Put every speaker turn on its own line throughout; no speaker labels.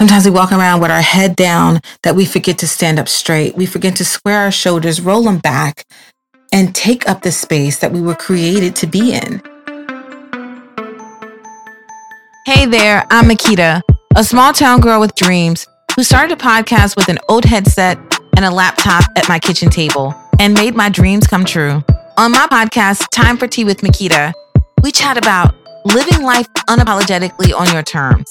Sometimes we walk around with our head down that we forget to stand up straight. We forget to square our shoulders, roll them back, and take up the space that we were created to be in.
Hey there, I'm Mikita, a small town girl with dreams who started a podcast with an old headset and a laptop at my kitchen table and made my dreams come true. On my podcast, Thyme 4 Tea with Mikita, we chat about living life unapologetically on your terms,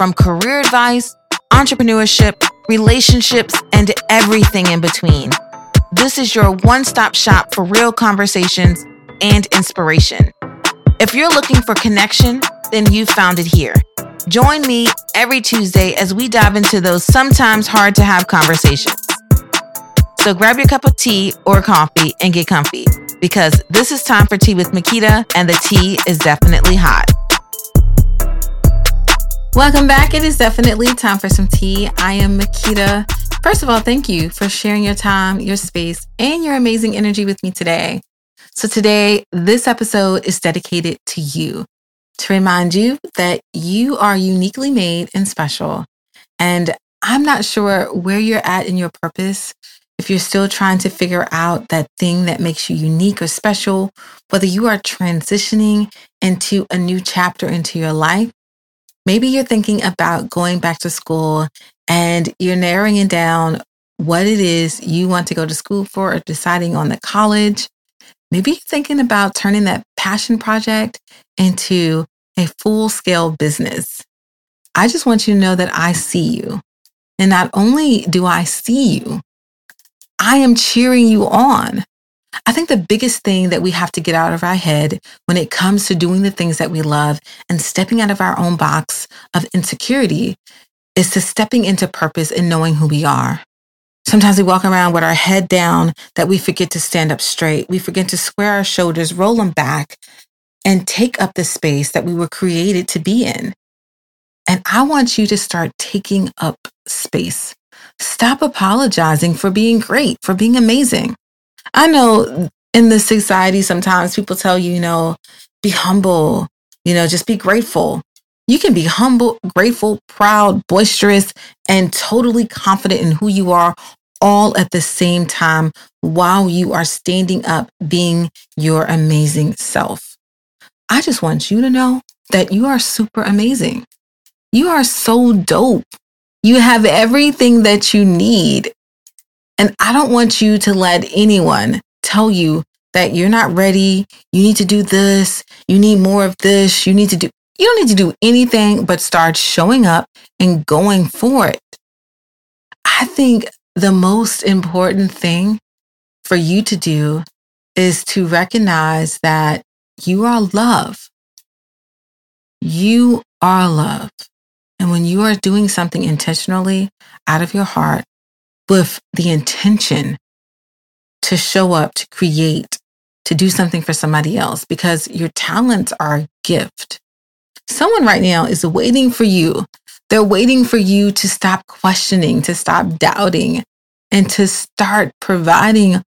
from career advice, entrepreneurship, relationships, and everything in between. This is your one stop shop for real conversations and inspiration. If you're looking for connection, then you've found it here. Join me every Tuesday as we dive into those sometimes hard to have conversations. So grab your cup of tea or coffee and get comfy because this is time for tea with Mikita and the tea is definitely hot.
Welcome back. It is definitely time for some tea. I am Mikita. First of all, thank you for sharing your time, your space, and your amazing energy with me today. So, today, this episode is dedicated to you to remind you that you are uniquely made and special. And I'm not sure where you're at in your purpose. If you're still trying to figure out that thing that makes you unique or special, whether you are transitioning into a new chapter into your life, maybe you're thinking about going back to school and you're narrowing it down what it is you want to go to school for or deciding on the college. Maybe you're thinking about turning that passion project into a full scale business. I just want you to know that I see you. And not only do I see you, I am cheering you on. I think the biggest thing that we have to get out of our head when it comes to doing the things that we love and stepping out of our own box of insecurity is to stepping into purpose and knowing who we are. Sometimes we walk around with our head down that we forget to stand up straight. We forget to square our shoulders, roll them back, and take up the space that we were created to be in. And I want you to start taking up space. Stop apologizing for being great, for being amazing. I know in this society, sometimes people tell you, you know, be humble, you know, just be grateful. You can be humble, grateful, proud, boisterous, and totally confident in who you are all at the same time while you are standing up being your amazing self. I just want you to know that you are super amazing. You are so dope. You have everything that you need. And I don't want you to let anyone tell you that you're not ready. You need to do this. You need more of this. You need to do. You don't need to do anything but start showing up and going for it. I think the most important thing for you to do is to recognize that you are love. You are love. And when you are doing something intentionally out of your heart with the intention to show up, to create, to do something for somebody else, because your talents are a gift. Someone right now is waiting for you. They're waiting for you to stop questioning, to stop doubting, and to start providing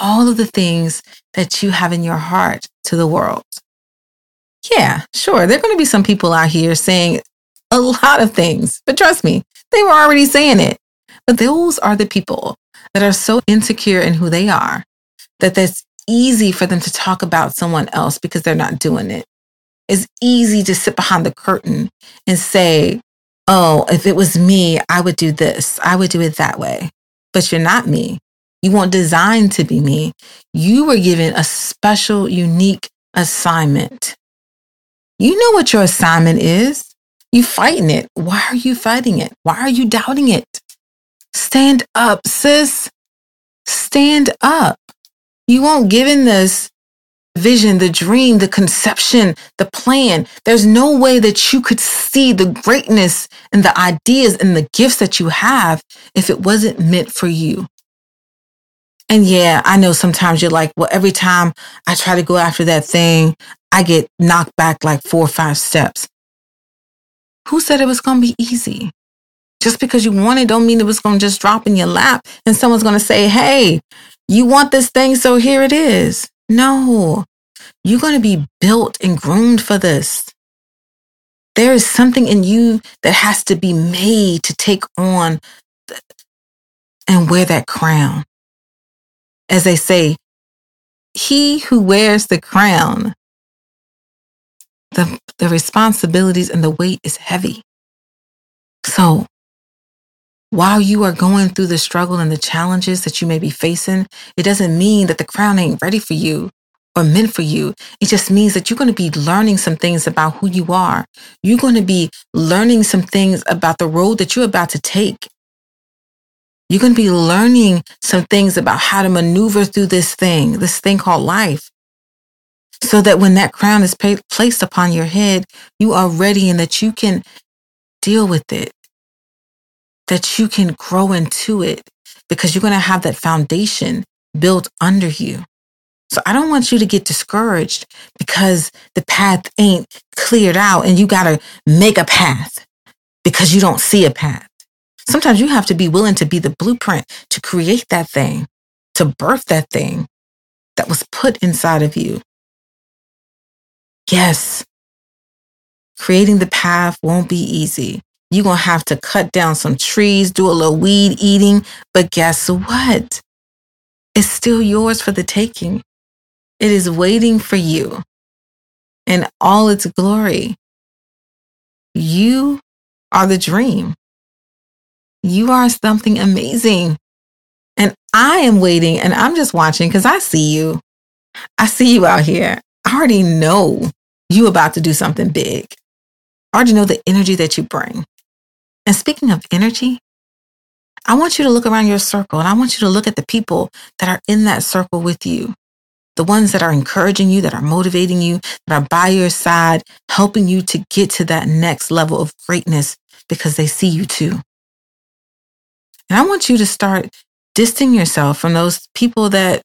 all of the things that you have in your heart to the world. Yeah, sure. There are going to be some people out here saying a lot of things, but trust me, they were already saying it. But those are the people that are so insecure in who they are that that's easy for them to talk about someone else because they're not doing it. It's easy to sit behind the curtain and say, oh, if it was me, I would do this, I would do it that way. But you're not me. You weren't designed to be me. You were given a special, unique assignment. You know what your assignment is. You fighting it. Why are you fighting it? Why are you doubting it? Stand up, sis. Stand up. You won't given this vision, the dream, the conception, the plan. There's no way that you could see the greatness and the ideas and the gifts that you have if it wasn't meant for you. And yeah, I know sometimes you're like, well, every time I try to go after that thing, I get knocked back like four or five steps. Who said it was going to be easy? Just because you want it don't mean it was going to just drop in your lap and someone's going to say, hey, you want this thing, so here it is. No, you're going to be built and groomed for this. There is something in you that has to be made to take on and wear that crown. As they say, he who wears the crown, the, the responsibilities and the weight is heavy. So while you are going through the struggle and the challenges that you may be facing, it doesn't mean that the crown ain't ready for you or meant for you. It just means that you're going to be learning some things about who you are. You're going to be learning some things about the road that you're about to take. You're going to be learning some things about how to maneuver through this thing, this thing called life. So that when that crown is placed upon your head, you are ready and that you can deal with it that you can grow into it because you're going to have that foundation built under you. So I don't want you to get discouraged because the path ain't cleared out and you got to make a path because you don't see a path. Sometimes you have to be willing to be the blueprint to create that thing, to birth that thing that was put inside of you. Yes, creating the path won't be easy. You're going to have to cut down some trees, do a little weed eating. But guess what? It's still yours for the taking. It is waiting for you in all its glory. You are the dream. You are something amazing. And I am waiting and I'm just watching because I see you. I see you out here. I already know you about to do something big. I already know the energy that you bring. And speaking of energy, I want you to look around your circle and I want you to look at the people that are in that circle with you. The ones that are encouraging you, that are motivating you, that are by your side, helping you to get to that next level of greatness because they see you too. And I want you to start distancing yourself from those people that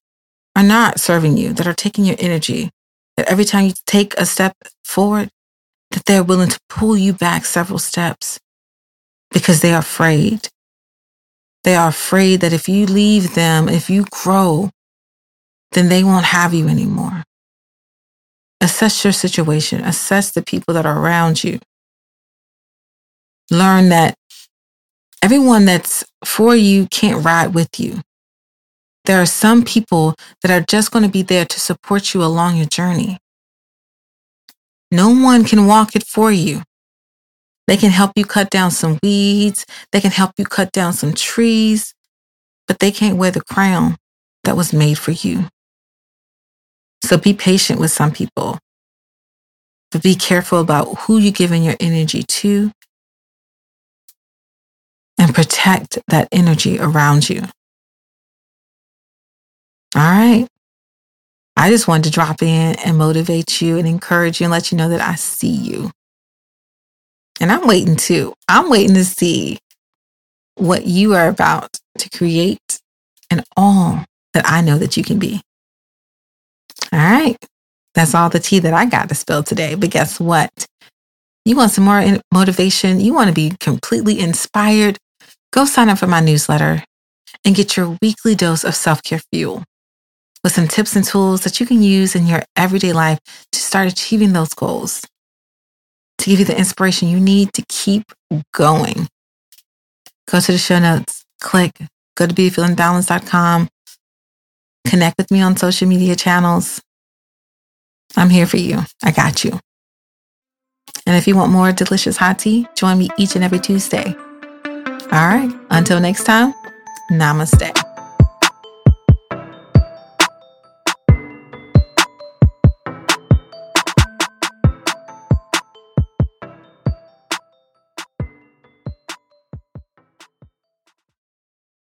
are not serving you, that are taking your energy, that every time you take a step forward, that they're willing to pull you back several steps because they are afraid. They are afraid that if you leave them, if you grow, then they won't have you anymore. Assess your situation, assess the people that are around you. Learn that everyone that's for you can't ride with you. There are some people that are just going to be there to support you along your journey. No one can walk it for you. They can help you cut down some weeds. They can help you cut down some trees, but they can't wear the crown that was made for you. So be patient with some people, but be careful about who you're giving your energy to and protect that energy around you. All right. I just wanted to drop in and motivate you and encourage you and let you know that I see you. And I'm waiting too. I'm waiting to see what you are about to create and all that I know that you can be. All right. That's all the tea that I got to spill today. But guess what? You want some more motivation? You want to be completely inspired? Go sign up for my newsletter and get your weekly dose of self care fuel with some tips and tools that you can use in your everyday life to start achieving those goals to give you the inspiration you need to keep going. Go to the show notes, click, go to BeFeelingBalance.com, connect with me on social media channels. I'm here for you. I got you. And if you want more delicious hot tea, join me each and every Tuesday. All right. Until next time, namaste.